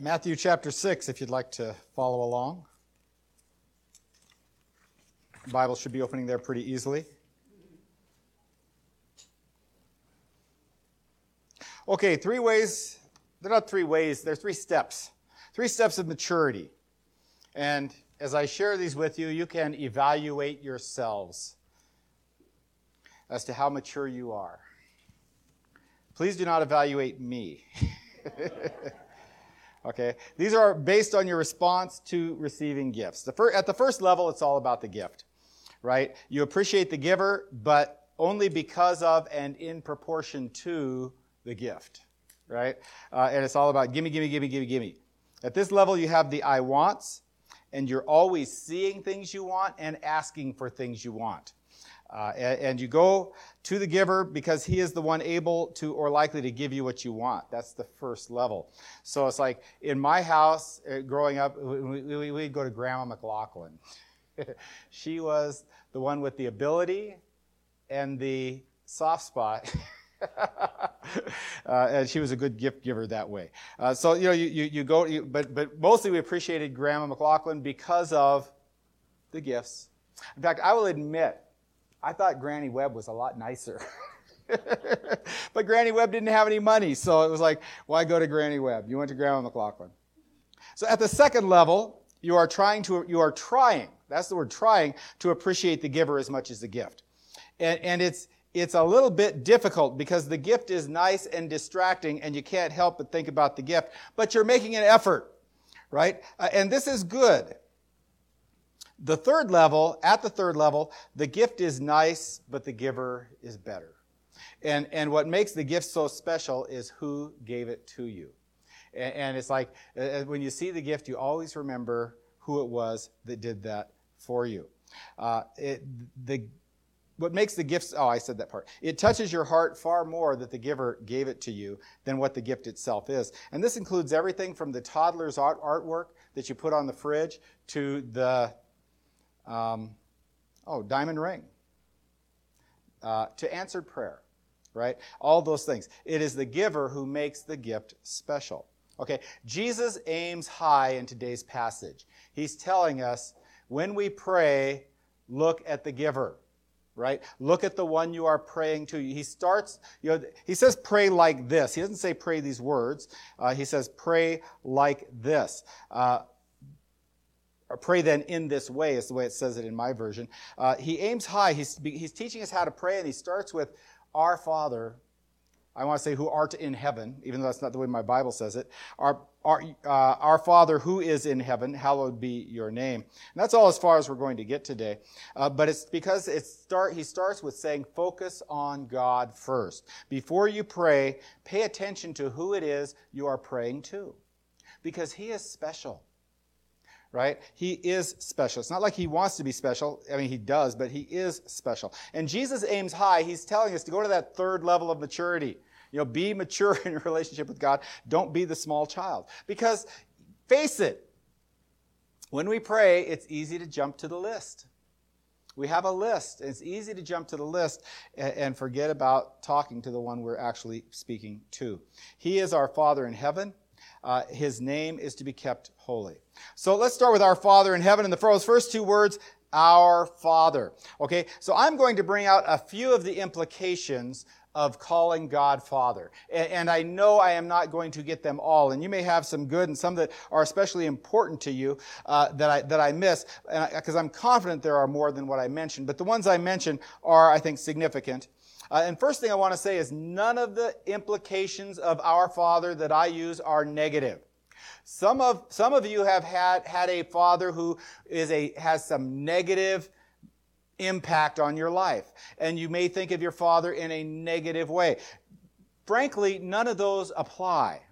Matthew chapter 6, if you'd like to follow along. The Bible should be opening there pretty easily. Okay, three ways. They're not three ways, they're three steps. Three steps of maturity. And as I share these with you, you can evaluate yourselves as to how mature you are. Please do not evaluate me. okay? These are based on your response to receiving gifts. The fir- at the first level, it's all about the gift, right? You appreciate the giver, but only because of and in proportion to the gift, right? Uh, and it's all about gimme, gimme, gimme, gimme, gimme. At this level, you have the I wants, and you're always seeing things you want and asking for things you want. Uh, and, you go to the giver because he is the one able to or likely to give you what you want. That's the first level. So it's like in my house, uh, growing up, we, we'd go to Grandma McLaughlin. she was the one with the ability and the soft spot. uh, and she was a good gift giver that way. Uh, so you know, you, you, you go, you, but but mostly we appreciated Grandma McLaughlin because of the gifts. In fact, I will admit I thought Granny Webb was a lot nicer. but Granny Webb didn't have any money, so it was like, why go to Granny Webb? You went to Grandma McLaughlin. So at the second level, you are trying to, you are trying, that's the word trying, to appreciate the giver as much as the gift. And, and it's, it's a little bit difficult because the gift is nice and distracting and you can't help but think about the gift, but you're making an effort, right? Uh, and this is good. The third level, at the third level, the gift is nice, but the giver is better. And, and what makes the gift so special is who gave it to you. And, and it's like uh, when you see the gift, you always remember who it was that did that for you. Uh, it, the, what makes the gifts, oh, I said that part. It touches your heart far more that the giver gave it to you than what the gift itself is. And this includes everything from the toddler's art, artwork that you put on the fridge to the um, oh, diamond ring. Uh, to answered prayer, right? All those things. It is the giver who makes the gift special. Okay, Jesus aims high in today's passage. He's telling us when we pray, look at the giver, right? Look at the one you are praying to. He starts, you know, he says pray like this. He doesn't say pray these words. Uh, he says pray like this. Uh, or pray then in this way is the way it says it in my version. Uh, he aims high. He's, he's teaching us how to pray, and he starts with Our Father. I want to say who art in heaven, even though that's not the way my Bible says it. Our, our, uh, our Father who is in heaven, hallowed be your name. And that's all as far as we're going to get today. Uh, but it's because it start, he starts with saying, focus on God first. Before you pray, pay attention to who it is you are praying to. Because he is special right? He is special. It's not like he wants to be special. I mean, he does, but he is special. And Jesus aims high. He's telling us to go to that third level of maturity. You know, be mature in your relationship with God. Don't be the small child. Because, face it, when we pray, it's easy to jump to the list. We have a list. It's easy to jump to the list and forget about talking to the one we're actually speaking to. He is our Father in heaven. Uh, his name is to be kept holy. So let's start with our Father in heaven. And the first two words, our Father. Okay, so I'm going to bring out a few of the implications of calling God Father. And, I know I am not going to get them all. And you may have some good and some that are especially important to you uh, that, I, that I miss, because I'm confident there are more than what I mentioned. But the ones I mentioned are, I think, significant. Uh, and first thing I want to say is none of the implications of our Father that I use are negative. Some of, some of you have had, had a father who is a, has some negative impact on your life. And you may think of your father in a negative way. Frankly, none of those apply.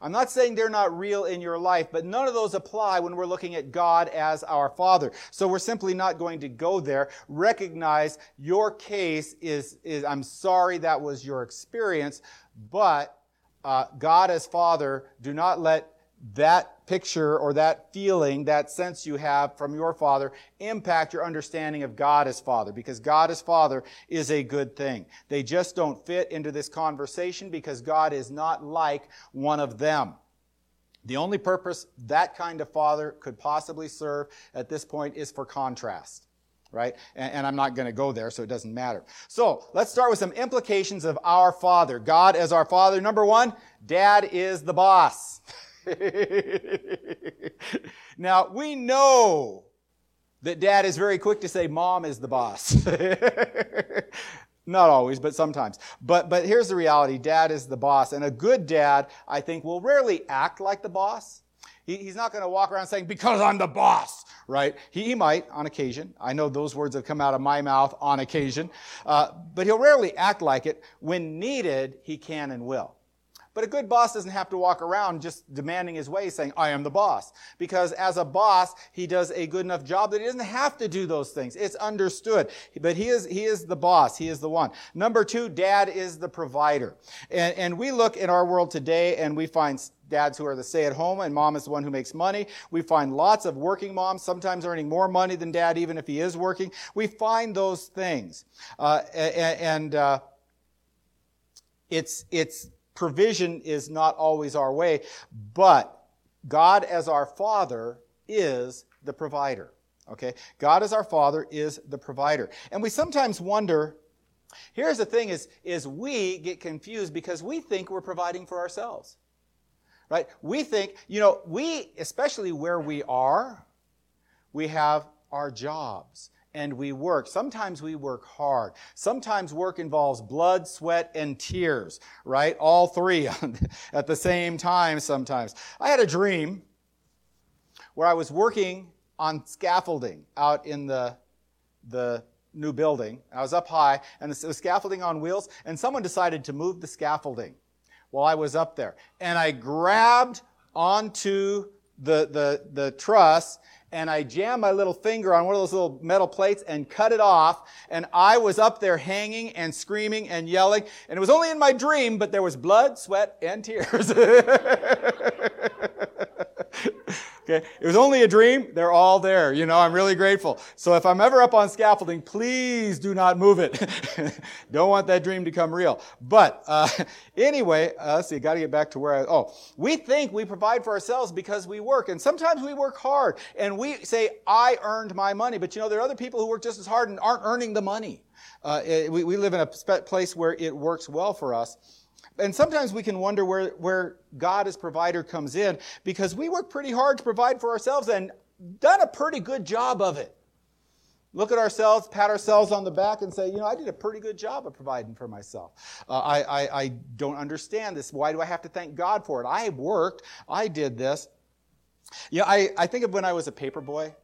I'm not saying they're not real in your life, but none of those apply when we're looking at God as our Father. So we're simply not going to go there. Recognize your case is, is I'm sorry that was your experience, but uh, God as Father, do not let that picture or that feeling, that sense you have from your Father impact your understanding of God as Father because God as Father is a good thing. They just don't fit into this conversation because God is not like one of them. The only purpose that kind of father could possibly serve at this point is for contrast, right? And, and I'm not going to go there, so it doesn't matter. So let's start with some implications of our father. God as our father. Number one, dad is the boss. now, we know that dad is very quick to say mom is the boss. Not always, but sometimes. But, but here's the reality dad is the boss. And a good dad, I think, will rarely act like the boss. He, he's not going to walk around saying, because I'm the boss, right? He, he, might on occasion. I know those words have come out of my mouth on occasion. Uh, but he'll rarely act like it. When needed, he can and will. But a good boss doesn't have to walk around just demanding his way, saying, I am the boss. Because as a boss, he does a good enough job that he doesn't have to do those things. It's understood. But he is, he is the boss. He is the one. Number two, dad is the provider. And, and we look in our world today and we find dads who are the stay at home and mom is the one who makes money. We find lots of working moms, sometimes earning more money than dad, even if he is working. We find those things. Uh, and, uh, it's, it's, provision is not always our way, but God as our Father is the provider. Okay? God as our Father is the provider. And we sometimes wonder, here's the thing is, is we get confused because we think we're providing for ourselves. Right? We think, you know, we, especially where we are, we have our jobs and we work. Sometimes we work hard. Sometimes work involves blood, sweat, and tears, right? All three at the same time sometimes. I had a dream where I was working on scaffolding out in the, the new building. I was up high, and it was scaffolding on wheels, and someone decided to move the scaffolding while I was up there. And I grabbed onto the, the, the truss and I jammed my little finger on one of those little metal plates and cut it off. And I was up there hanging and screaming and yelling. And it was only in my dream, but there was blood, sweat, and tears. Okay? It was only a dream. They're all there. You know, I'm really grateful. So if I'm ever up on scaffolding, please do not move it. Don't want that dream to come real. But uh, anyway, uh, let's see, got to get back to where I, oh, we think we provide for ourselves because we work. And sometimes we work hard and we say, I earned my money. But you know, there are other people who work just as hard and aren't earning the money. Uh, it, we, we live in a place where it works well for us. And sometimes we can wonder where, where God as provider comes in because we work pretty hard to provide for ourselves and done a pretty good job of it. Look at ourselves, pat ourselves on the back, and say, you know, I did a pretty good job of providing for myself. Uh, I, I, I don't understand this. Why do I have to thank God for it? I worked, I did this. Yeah, I, I think of when I was a paper boy.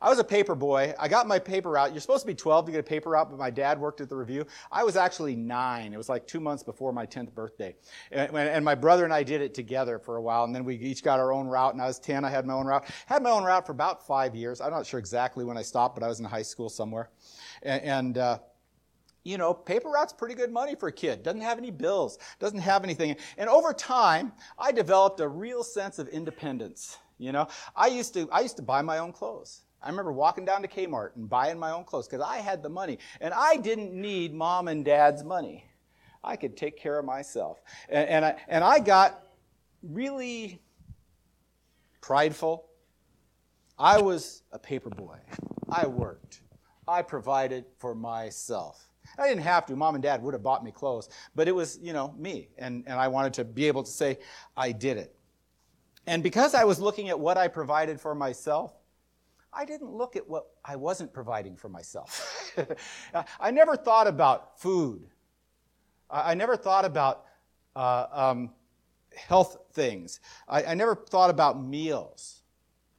I was a paper boy. I got my paper route. You're supposed to be 12 to get a paper route, but my dad worked at the review. I was actually nine. It was like two months before my 10th birthday. And, and, my brother and I did it together for a while, and then we each got our own route. And I was 10. I had my own route. Had my own route for about five years. I'm not sure exactly when I stopped, but I was in high school somewhere. And, and uh, you know, paper route's pretty good money for a kid. Doesn't have any bills, doesn't have anything. And over time, I developed a real sense of independence. You know, I used to I used to buy my own clothes. I remember walking down to Kmart and buying my own clothes because I had the money. And I didn't need mom and dad's money. I could take care of myself. And, and, I, and I got really prideful. I was a paper boy. I worked. I provided for myself. I didn't have to. Mom and dad would have bought me clothes, but it was, you know, me. And, and I wanted to be able to say, I did it. And because I was looking at what I provided for myself, I didn't look at what I wasn't providing for myself. I never thought about food. I never thought about uh, um, health things. I, I, never thought about meals.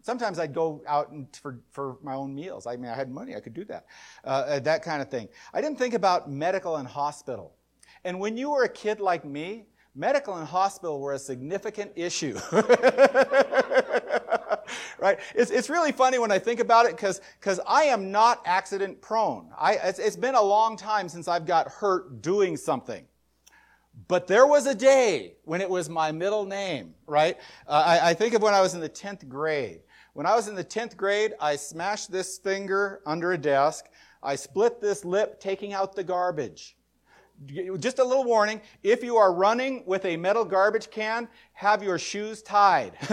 Sometimes I'd go out for, for my own meals. I mean, I had money, I could do that. Uh, uh, that kind of thing. I didn't think about medical and hospital. And when you were a kid like me, medical and hospital were a significant issue. right? It's, it's really funny when I think about it because I am not accident prone. I, it's, it's been a long time since I've got hurt doing something. But there was a day when it was my middle name, right? Uh, I, I think of when I was in the 10th grade. When I was in the 10th grade, I smashed this finger under a desk. I split this lip taking out the garbage. Just a little warning if you are running with a metal garbage can, have your shoes tied.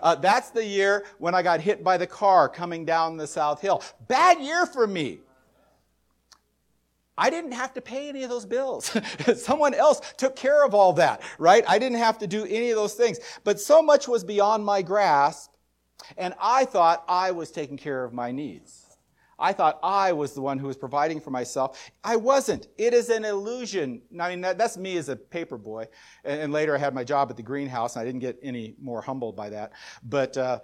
uh, that's the year when I got hit by the car coming down the South Hill. Bad year for me. I didn't have to pay any of those bills. Someone else took care of all that, right? I didn't have to do any of those things. But so much was beyond my grasp, and I thought I was taking care of my needs. I thought I was the one who was providing for myself. I wasn't. It is an illusion. I mean, that, that's me as a paper boy. And, and, later I had my job at the greenhouse, and I didn't get any more humbled by that. But uh,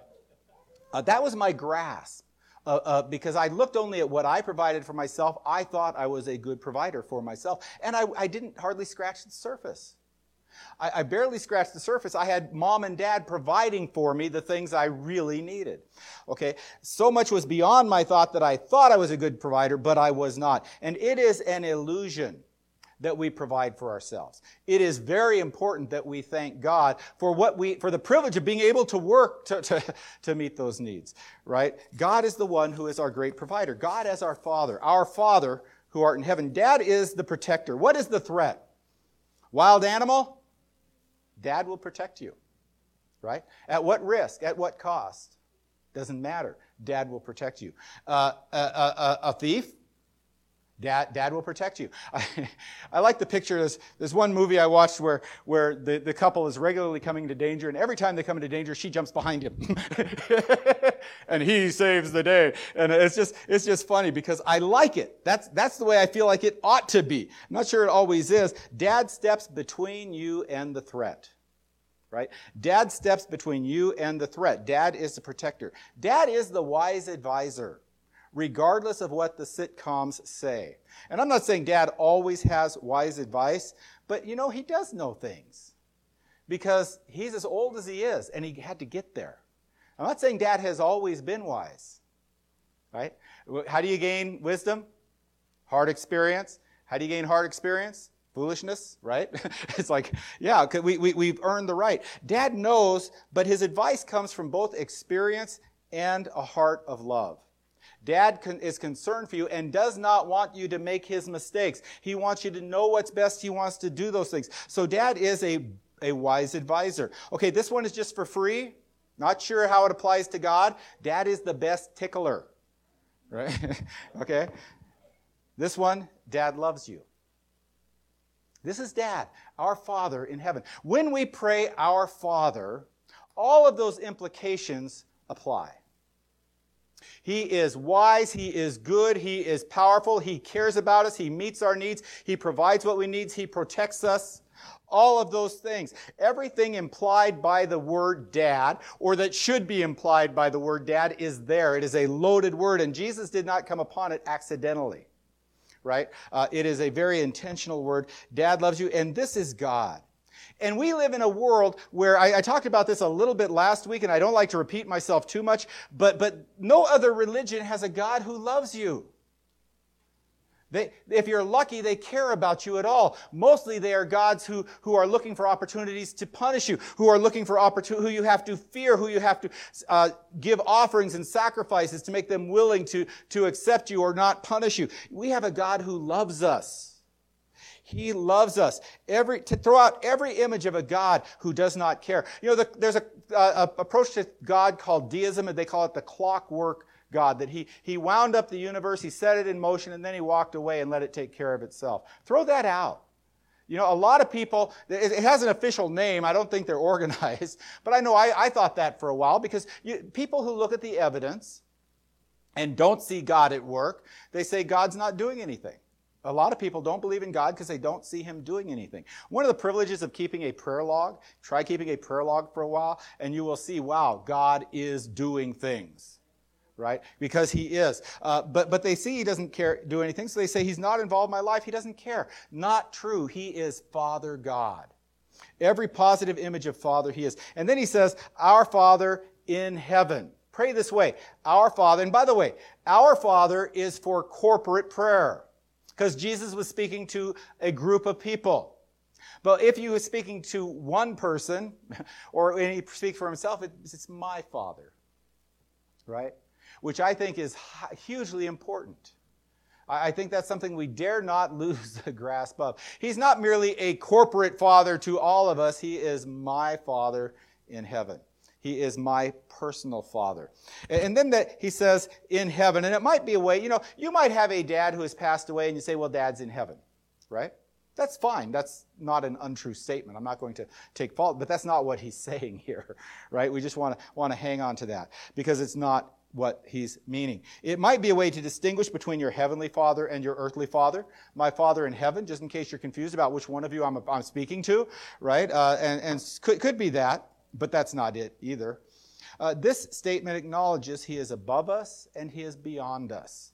uh, that was my grasp. Uh, uh, because I looked only at what I provided for myself. I thought I was a good provider for myself. And I, I didn't hardly scratch the surface. I, I, barely scratched the surface. I had mom and dad providing for me the things I really needed. Okay, so much was beyond my thought that I thought I was a good provider, but I was not. And it is an illusion that we provide for ourselves. It is very important that we thank God for what we, for the privilege of being able to work to, to, to meet those needs, right? God is the one who is our great provider. God as our Father, our Father who art in heaven. Dad is the protector. What is the threat? Wild animal? Dad will protect you, right? At what risk? At what cost? Doesn't matter. Dad will protect you. Uh, a, a, a thief? Dad, dad will protect you. I, I like the picture. There's, there's one movie I watched where, where the, the couple is regularly coming into danger, and every time they come into danger, she jumps behind him. and he saves the day. And it's just, it's just funny because I like it. That's, that's the way I feel like it ought to be. I'm not sure it always is. Dad steps between you and the threat. Right? Dad steps between you and the threat. Dad is the protector. Dad is the wise advisor regardless of what the sitcoms say. And I'm not saying dad always has wise advice, but you know, he does know things because he's as old as he is and he had to get there. I'm not saying dad has always been wise, right? How do you gain wisdom? Hard experience. How do you gain hard experience? Foolishness, right? it's like, yeah, we, we, we've earned the right. Dad knows, but his advice comes from both experience and a heart of love. Dad is concerned for you and does not want you to make his mistakes. He wants you to know what's best. He wants to do those things. So dad is a, a wise advisor. Okay, this one is just for free. Not sure how it applies to God. Dad is the best tickler. Right? okay? This one, dad loves you. This is dad, our Father in heaven. When we pray, our Father, all of those implications apply. He is wise. He is good. He is powerful. He cares about us. He meets our needs. He provides what we need. He protects us. All of those things. Everything implied by the word dad, or that should be implied by the word dad, is there. It is a loaded word, and Jesus did not come upon it accidentally. Right? Uh, it is a very intentional word. Dad loves you, and this is God. And we live in a world where I, I, talked about this a little bit last week, and I don't like to repeat myself too much, but, but no other religion has a God who loves you. They, if you're lucky, they care about you at all. Mostly they are gods who, who are looking for opportunities to punish you, who are looking for opportunity, who you have to fear, who you have to uh, give offerings and sacrifices to make them willing to, to accept you or not punish you. We have a God who loves us. He loves us. Every, to throw out every image of a God who does not care. You know, the, there's a, uh, approach to God called deism, and they call it the clockwork God, that he, he wound up the universe, he set it in motion, and then he walked away and let it take care of itself. Throw that out. You know, a lot of people, it, has an official name. I don't think they're organized, but I know I, I thought that for a while because you, people who look at the evidence and don't see God at work, they say God's not doing anything. A lot of people don't believe in God because they don't see Him doing anything. One of the privileges of keeping a prayer log, try keeping a prayer log for a while, and you will see, wow, God is doing things. Right? Because he is. Uh, but, but they see he doesn't care, do anything, so they say he's not involved in my life, he doesn't care. Not true. He is Father God. Every positive image of Father he is. And then he says, Our Father in heaven. Pray this way. Our Father, and by the way, our Father is for corporate prayer because Jesus was speaking to a group of people. But if he was speaking to one person, or when he speaks for himself, it's my Father, right? Which I think is hugely important. I think that's something we dare not lose the grasp of. He's not merely a corporate father to all of us, he is my father in heaven. He is my personal father. And then that he says in heaven, and it might be a way, you know, you might have a dad who has passed away and you say, well, dad's in heaven, right? That's fine. That's not an untrue statement. I'm not going to take fault, but that's not what he's saying here, right? We just want to want to hang on to that because it's not what he's meaning. It might be a way to distinguish between your heavenly father and your earthly father. My father in heaven, just in case you're confused about which one of you I'm, I'm speaking to, right? Uh, and and could, could be that, but that's not it either. Uh, this statement acknowledges he is above us and he is beyond us.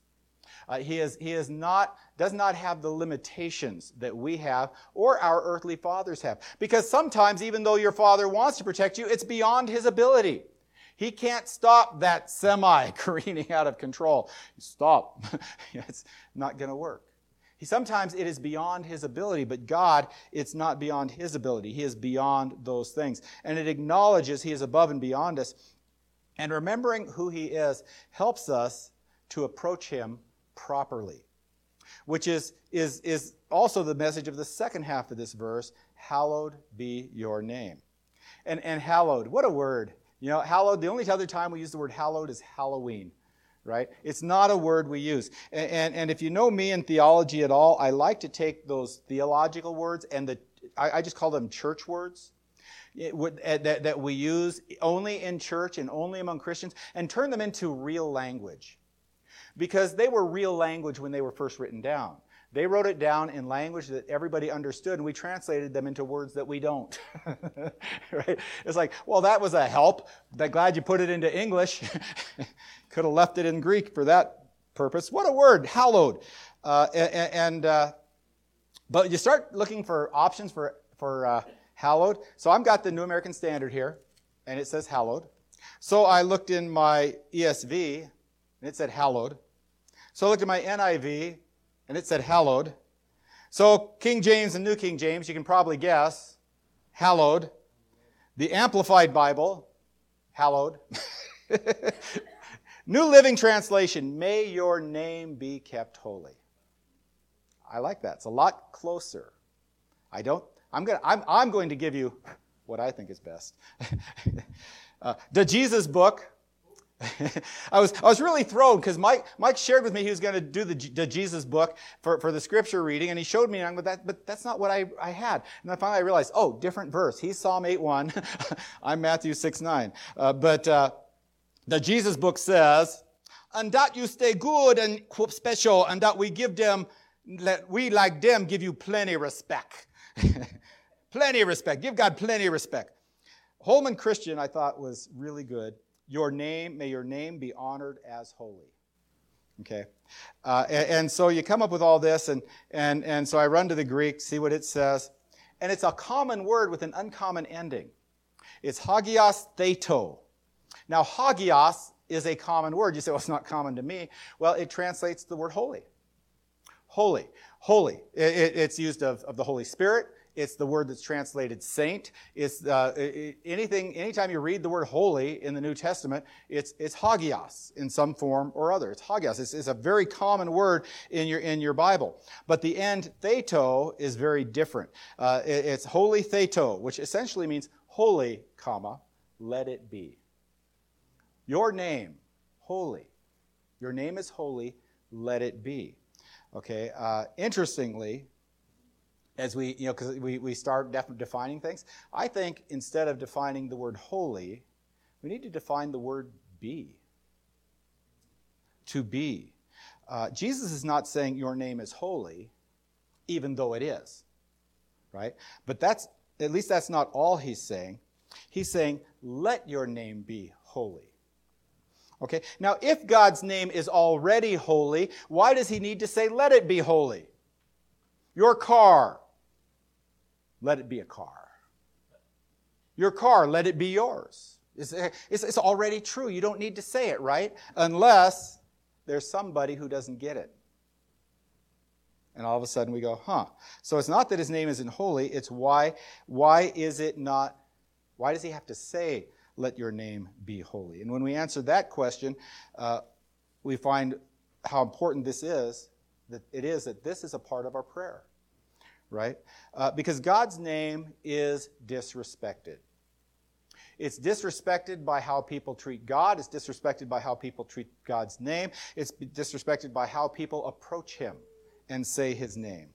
Uh, he is, he is not, does not have the limitations that we have or our earthly fathers have. Because sometimes, even though your father wants to protect you, it's beyond his ability. He can't stop that semi careening out of control. Stop. it's not going to work. He, sometimes it is beyond his ability, but God, it's not beyond his ability. He is beyond those things. And it acknowledges he is above and beyond us. And remembering who he is helps us to approach him properly, which is, is, is also the message of the second half of this verse Hallowed be your name. And, and hallowed, what a word. You know, hallowed, the only other time we use the word hallowed is Halloween, right? It's not a word we use. And, and, and if you know me in theology at all, I like to take those theological words and the, I, I just call them church words. Uh, that, that we use only in church and only among Christians and turn them into real language. Because they were real language when they were first written down. They wrote it down in language that everybody understood, and we translated them into words that we don't. right? It's like, well, that was a help. I'm glad you put it into English. Could have left it in Greek for that purpose. What a word, hallowed. Uh, and, uh, but you start looking for options for for uh, hallowed. So I've got the New American Standard here, and it says hallowed. So I looked in my ESV, and it said hallowed. So I looked at my NIV, and it said hallowed. So King James and New King James, you can probably guess, hallowed. The Amplified Bible, hallowed. New Living Translation, may your name be kept holy. I like that. It's a lot closer. I don't, I'm to, I'm, I'm going to give you what I think is best. uh, the Jesus book, I was, I was really thrown because Mike, Mike shared with me he was going to do the, the Jesus book for, for the scripture reading, and he showed me, and I'm, but, that, but that's not what I, I had. And then finally I realized, oh, different verse. He's Psalm 8 1. I'm Matthew 6 9. Uh, but uh, the Jesus book says, and that you stay good and special, and that we give them, let we like them give you plenty respect. plenty respect. Give God plenty respect. Holman Christian, I thought, was really good. Your name, may your name be honored as holy. Okay? Uh, and, and, so you come up with all this, and, and, and so I run to the Greek, see what it says. And it's a common word with an uncommon ending. It's hagios theto. Now, hagios is a common word. You say, well, it's not common to me. Well, it translates the word holy. Holy. Holy. It, it, it's used of, of the Holy Spirit. It's the word that's translated saint. It's uh, anything, anytime you read the word holy in the New Testament, it's, it's hagios in some form or other. It's hagios. It's, it's a very common word in your, in your Bible. But the end theto is very different. Uh, it, it's holy theto, which essentially means holy, comma, let it be. Your name, holy. Your name is holy, let it be. Okay, uh, interestingly, as we, you know, because we, we start def- defining things. I think instead of defining the word holy, we need to define the word be. To be. Uh, Jesus is not saying your name is holy, even though it is, right? But that's, at least that's not all he's saying. He's saying, let your name be holy. Okay? Now, if God's name is already holy, why does he need to say, let it be holy? Your car, let it be a car. Your car, let it be yours. It's, it's, it's, already true. You don't need to say it, right? Unless there's somebody who doesn't get it. And all of a sudden we go, huh. So it's not that his name isn't holy, it's why, why is it not, why does he have to say, let your name be holy? And when we answer that question, uh, we find how important this is that it is that this is a part of our prayer, right? Uh, because God's name is disrespected. It's disrespected by how people treat God. It's disrespected by how people treat God's name. It's disrespected by how people approach Him and say His name.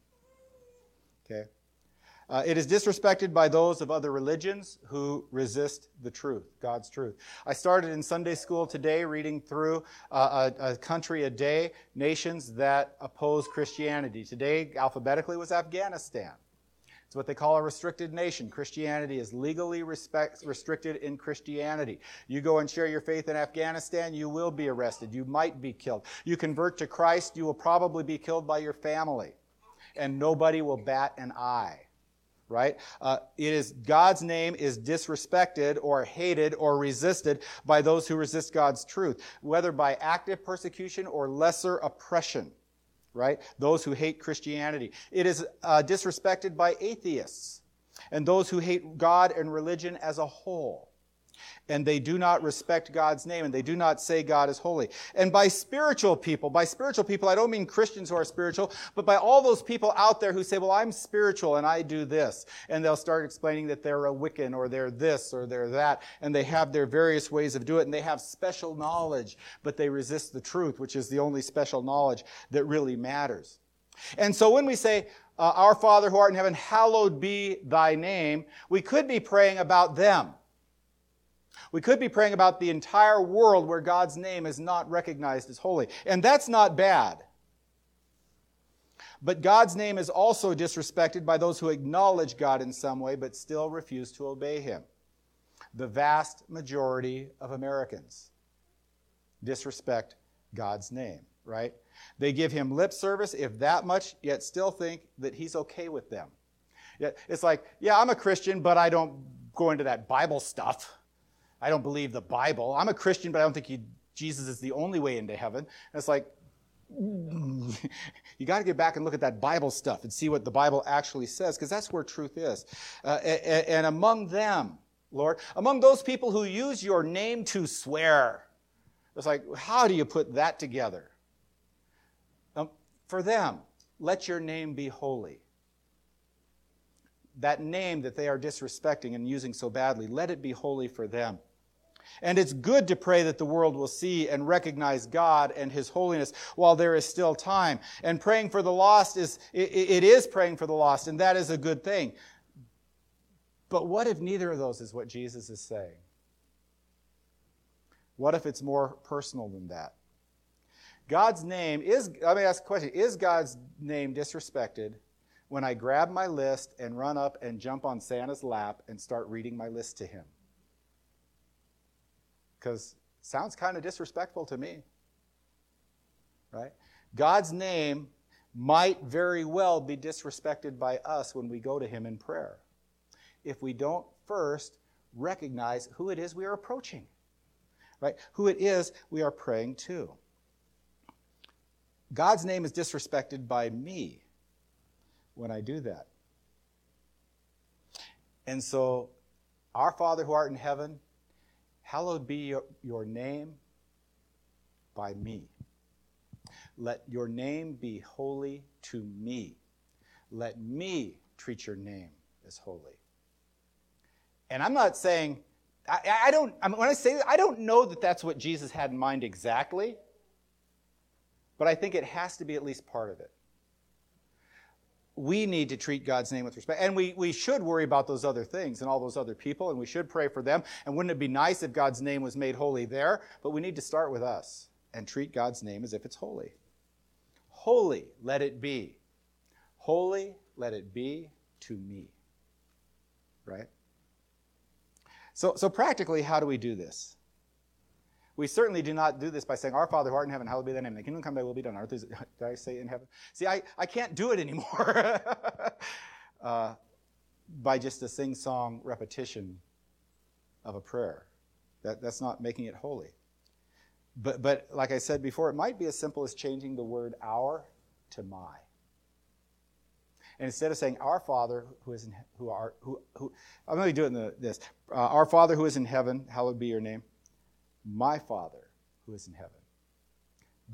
Okay? Uh, it is disrespected by those of other religions who resist the truth, God's truth. I started in Sunday school today reading through uh, a, a, country a day, nations that oppose Christianity. Today, alphabetically, was Afghanistan. It's what they call a restricted nation. Christianity is legally respect, restricted in Christianity. You go and share your faith in Afghanistan, you will be arrested. You might be killed. You convert to Christ, you will probably be killed by your family. And nobody will bat an eye right? Uh, it is God's name is disrespected or hated or resisted by those who resist God's truth, whether by active persecution or lesser oppression, right? Those who hate Christianity. It is uh, disrespected by atheists and those who hate God and religion as a whole and they do not respect God's name and they do not say God is holy. And by spiritual people, by spiritual people, I don't mean Christians who are spiritual, but by all those people out there who say, well, I'm spiritual and I do this. And they'll start explaining that they're a Wiccan or they're this or they're that. And they have their various ways of doing it and they have special knowledge, but they resist the truth, which is the only special knowledge that really matters. And so when we say, uh, Our Father who art in heaven, hallowed be thy name, we could be praying about them. We could be praying about the entire world where God's name is not recognized as holy. And that's not bad. But God's name is also disrespected by those who acknowledge God in some way but still refuse to obey Him. The vast majority of Americans disrespect God's name, right? They give Him lip service, if that much, yet still think that He's okay with them. It's like, yeah, I'm a Christian, but I don't go into that Bible stuff. I don't believe the Bible. I'm a Christian, but I don't think you, Jesus is the only way into heaven. And it's like, you got to get back and look at that Bible stuff and see what the Bible actually says, because that's where truth is. Uh, and, and among them, Lord, among those people who use your name to swear, it's like, how do you put that together? Um, for them, let your name be holy. That name that they are disrespecting and using so badly, let it be holy for them. And it's good to pray that the world will see and recognize God and His holiness while there is still time. And praying for the lost is, it is praying for the lost, and that is a good thing. But what if neither of those is what Jesus is saying? What if it's more personal than that? God's name is, let me ask a question Is God's name disrespected when I grab my list and run up and jump on Santa's lap and start reading my list to him? Because sounds kind of disrespectful to me. Right? God's name might very well be disrespected by us when we go to Him in prayer if we don't first recognize who it is we are approaching, right? Who it is we are praying to. God's name is disrespected by me when I do that. And so, our Father who art in heaven, Hallowed be your, your name by me. Let your name be holy to me. Let me treat your name as holy. And I'm not saying, I, I don't, I mean, when I say that, I don't know that that's what Jesus had in mind exactly, but I think it has to be at least part of it we need to treat God's name with respect. And we, we should worry about those other things and all those other people, and we should pray for them. And wouldn't it be nice if God's name was made holy there? But we need to start with us and treat God's name as if it's holy. Holy, let it be. Holy, let it be to me. Right? So, so practically, how do we do this? We certainly do not do this by saying, Our Father who art in heaven, hallowed be thy name. The kingdom come, thy will be done. Earth is, did I say in heaven? See, I, I can't do it anymore uh, by just a sing song repetition of a prayer. That, that's not making it holy. But, but like I said before, it might be as simple as changing the word our to my. And instead of saying our Father who is in who are who who I'm going to do it in the, this uh, our Father who is in heaven, hallowed be your name my Father who is in heaven.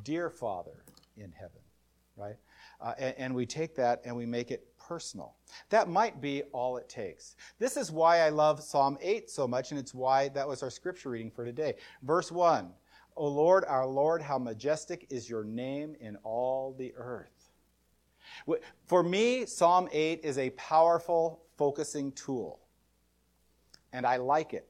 Dear Father in heaven, right? Uh, and, and we take that and we make it personal. That might be all it takes. This is why I love Psalm 8 so much, and it's why that was our scripture reading for today. Verse 1 O Lord, our Lord, how majestic is your name in all the earth. For me, Psalm 8 is a powerful focusing tool. And I like it.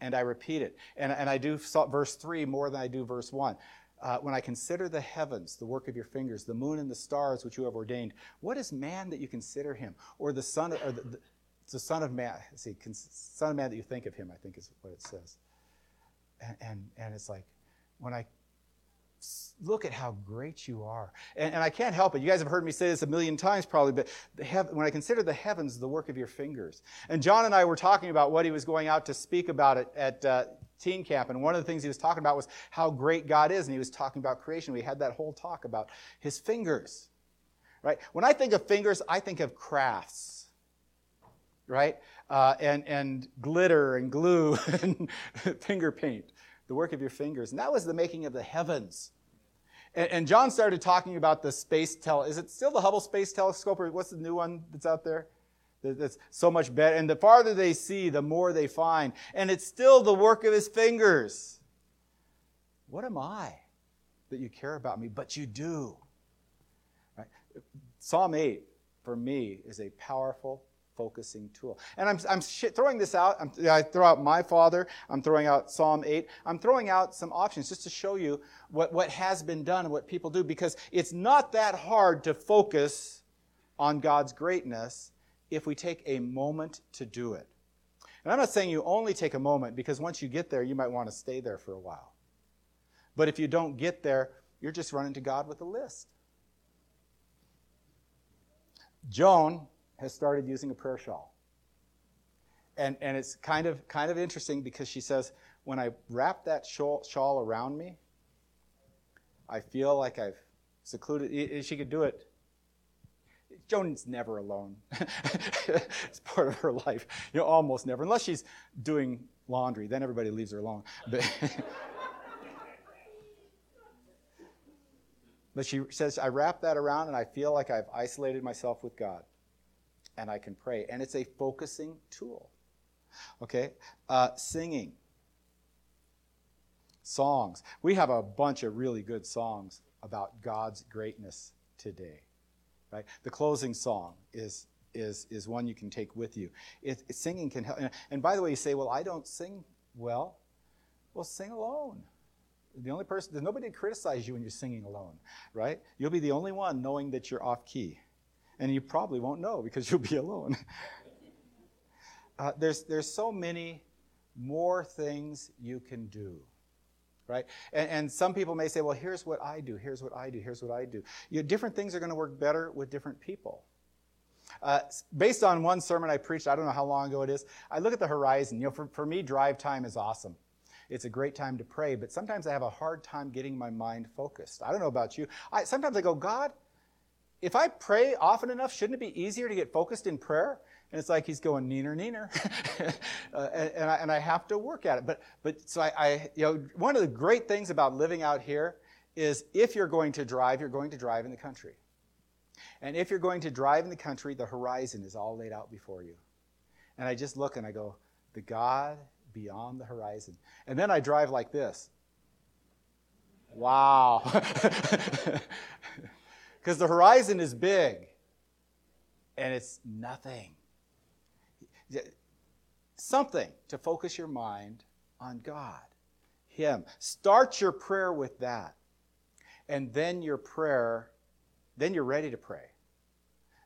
And I repeat it. And, and I do verse 3 more than I do verse 1. Uh, when I consider the heavens, the work of your fingers, the moon and the stars which you have ordained, what is man that you consider him? Or the son, of, or the, the, the son of man, see, son of man that you think of him, I think is what it says. And, and, and it's like, when I look at how great you are. And, and, I can't help it. You guys have heard me say this a million times probably, but when I consider the heavens, the work of your fingers. And John and I were talking about what he was going out to speak about it at uh, teen camp. And one of the things he was talking about was how great God is. And he was talking about creation. We had that whole talk about his fingers, right? When I think of fingers, I think of crafts, right? Uh, and, and glitter and glue and finger paint the work of your fingers. And that was the making of the heavens. And, and John started talking about the space tel. Is it still the Hubble Space Telescope, or what's the new one that's out there? That's so much better. And the farther they see, the more they find. And it's still the work of his fingers. What am I that you care about me? But you do. Right? Psalm 8, for me, is a powerful focusing tool. And I'm, I'm throwing this out. I'm, i throw out my father. I'm throwing out Psalm 8. I'm throwing out some options just to show you what, what has been done and what people do because it's not that hard to focus on God's greatness if we take a moment to do it. And I'm not saying you only take a moment because once you get there, you might want to stay there for a while. But if you don't get there, you're just running to God with a list. Joan has started using a prayer shawl. And, and it's kind of, kind of interesting because she says, when I wrap that shawl, shawl around me, I feel like I've secluded. She could do it. Joan's never alone. it's part of her life. You know, almost never, unless she's doing laundry. Then everybody leaves her alone. But, but she says, I wrap that around and I feel like I've isolated myself with God and I can pray. And it's a focusing tool. Okay? Uh, singing. Songs. We have a bunch of really good songs about God's greatness today. Right? The closing song is is is one you can take with you. It, it, singing can help. And, and by the way, you say, "Well, I don't sing well." Well, sing alone. The only person, there's nobody to criticize you when you're singing alone, right? You'll be the only one knowing that you're off key and you probably won't know because you'll be alone. uh, there's, there's so many more things you can do right? And, and, some people may say well here's what i do here's what i do here's what i do. You know, different things are going to work better with different people. Uh, based on one sermon i preached i don't know how long ago it is i look at the horizon. You know for, for me drive time is awesome. It's a great time to pray but sometimes i have a hard time getting my mind focused. I don't know about you. I, sometimes i go god if I pray often enough, shouldn't it be easier to get focused in prayer? And it's like he's going neener, neener, uh, and, and, I, and, I, have to work at it. But, but so I, I, you know, one of the great things about living out here is if you're going to drive, you're going to drive in the country. And if you're going to drive in the country, the horizon is all laid out before you. And I just look and I go, the God beyond the horizon. And then I drive like this. Wow. Because the horizon is big and it's nothing. Something to focus your mind on God, Him. Start your prayer with that. And then your prayer, then you're ready to pray.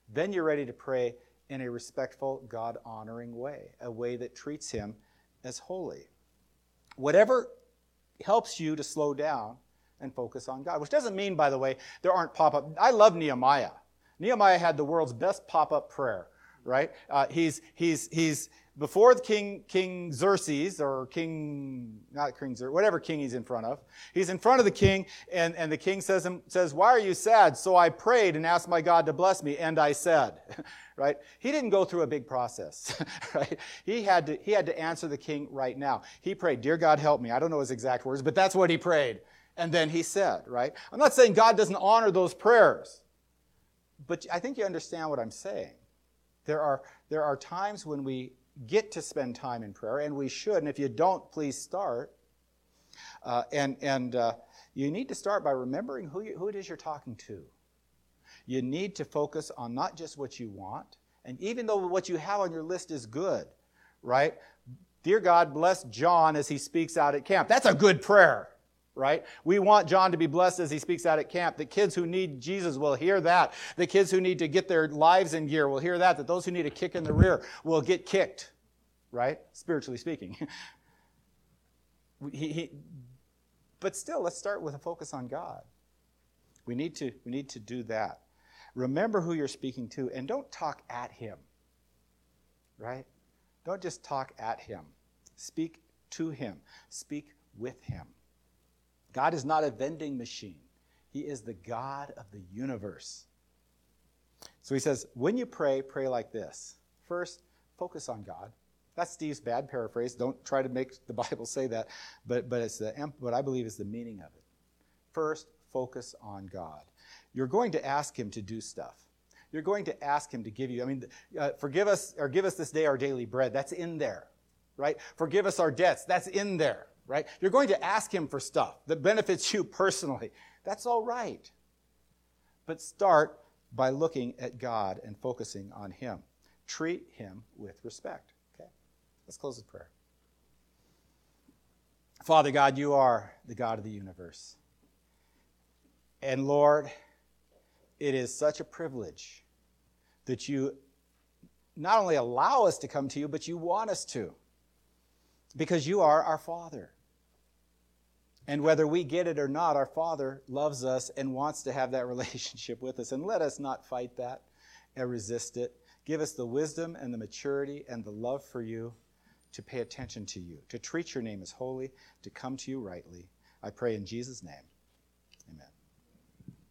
Then you're ready to pray in a respectful, God honoring way, a way that treats Him as holy. Whatever helps you to slow down and focus on God. Which doesn't mean, by the way, there aren't pop up. I love Nehemiah. Nehemiah had the world's best pop up prayer, right? Uh, he's, he's, he's before King, King Xerxes, or King, not King Xerxes, whatever king he's in front of. He's in front of the king, and, and the king says, says, Why are you sad? So I prayed and asked my God to bless me, and I said, right? He didn't go through a big process, right? He had, to, he had to answer the king right now. He prayed, Dear God, help me. I don't know his exact words, but that's what he prayed. And then he said, right? I'm not saying God doesn't honor those prayers, but I think you understand what I'm saying. There are, there are times when we get to spend time in prayer, and we should. And if you don't, please start. Uh, and and uh, you need to start by remembering who, you, who it is you're talking to. You need to focus on not just what you want, and even though what you have on your list is good, right? Dear God, bless John as he speaks out at camp. That's a good prayer, right? We want John to be blessed as he speaks out at camp. The kids who need Jesus will hear that. The kids who need to get their lives in gear will hear that. That those who need a kick in the rear will get kicked, right? Spiritually speaking. he, he, but still, let's start with a focus on God. We need to, we need to do that. Remember who you're speaking to and don't talk at him, right? Don't just talk at him. Speak to him, speak with him. God is not a vending machine, He is the God of the universe. So he says, when you pray, pray like this. First, focus on God. That's Steve's bad paraphrase. Don't try to make the Bible say that, but, but it's the, what I believe is the meaning of it. First, focus on God. You're going to ask Him to do stuff. You're going to ask Him to give you. I mean, uh, forgive us or give us this day our daily bread. That's in there, right? Forgive us our debts. That's in there, right? You're going to ask Him for stuff that benefits you personally. That's all right. But start by looking at God and focusing on Him. Treat Him with respect. Okay? Let's close with prayer. Father God, you are the God of the universe. And Lord, it is such a privilege that you not only allow us to come to you, but you want us to. Because you are our Father. And whether we get it or not, our Father loves us and wants to have that relationship with us. And let us not fight that and resist it. Give us the wisdom and the maturity and the love for you to pay attention to you, to treat your name as holy, to come to you rightly. I pray in Jesus' name.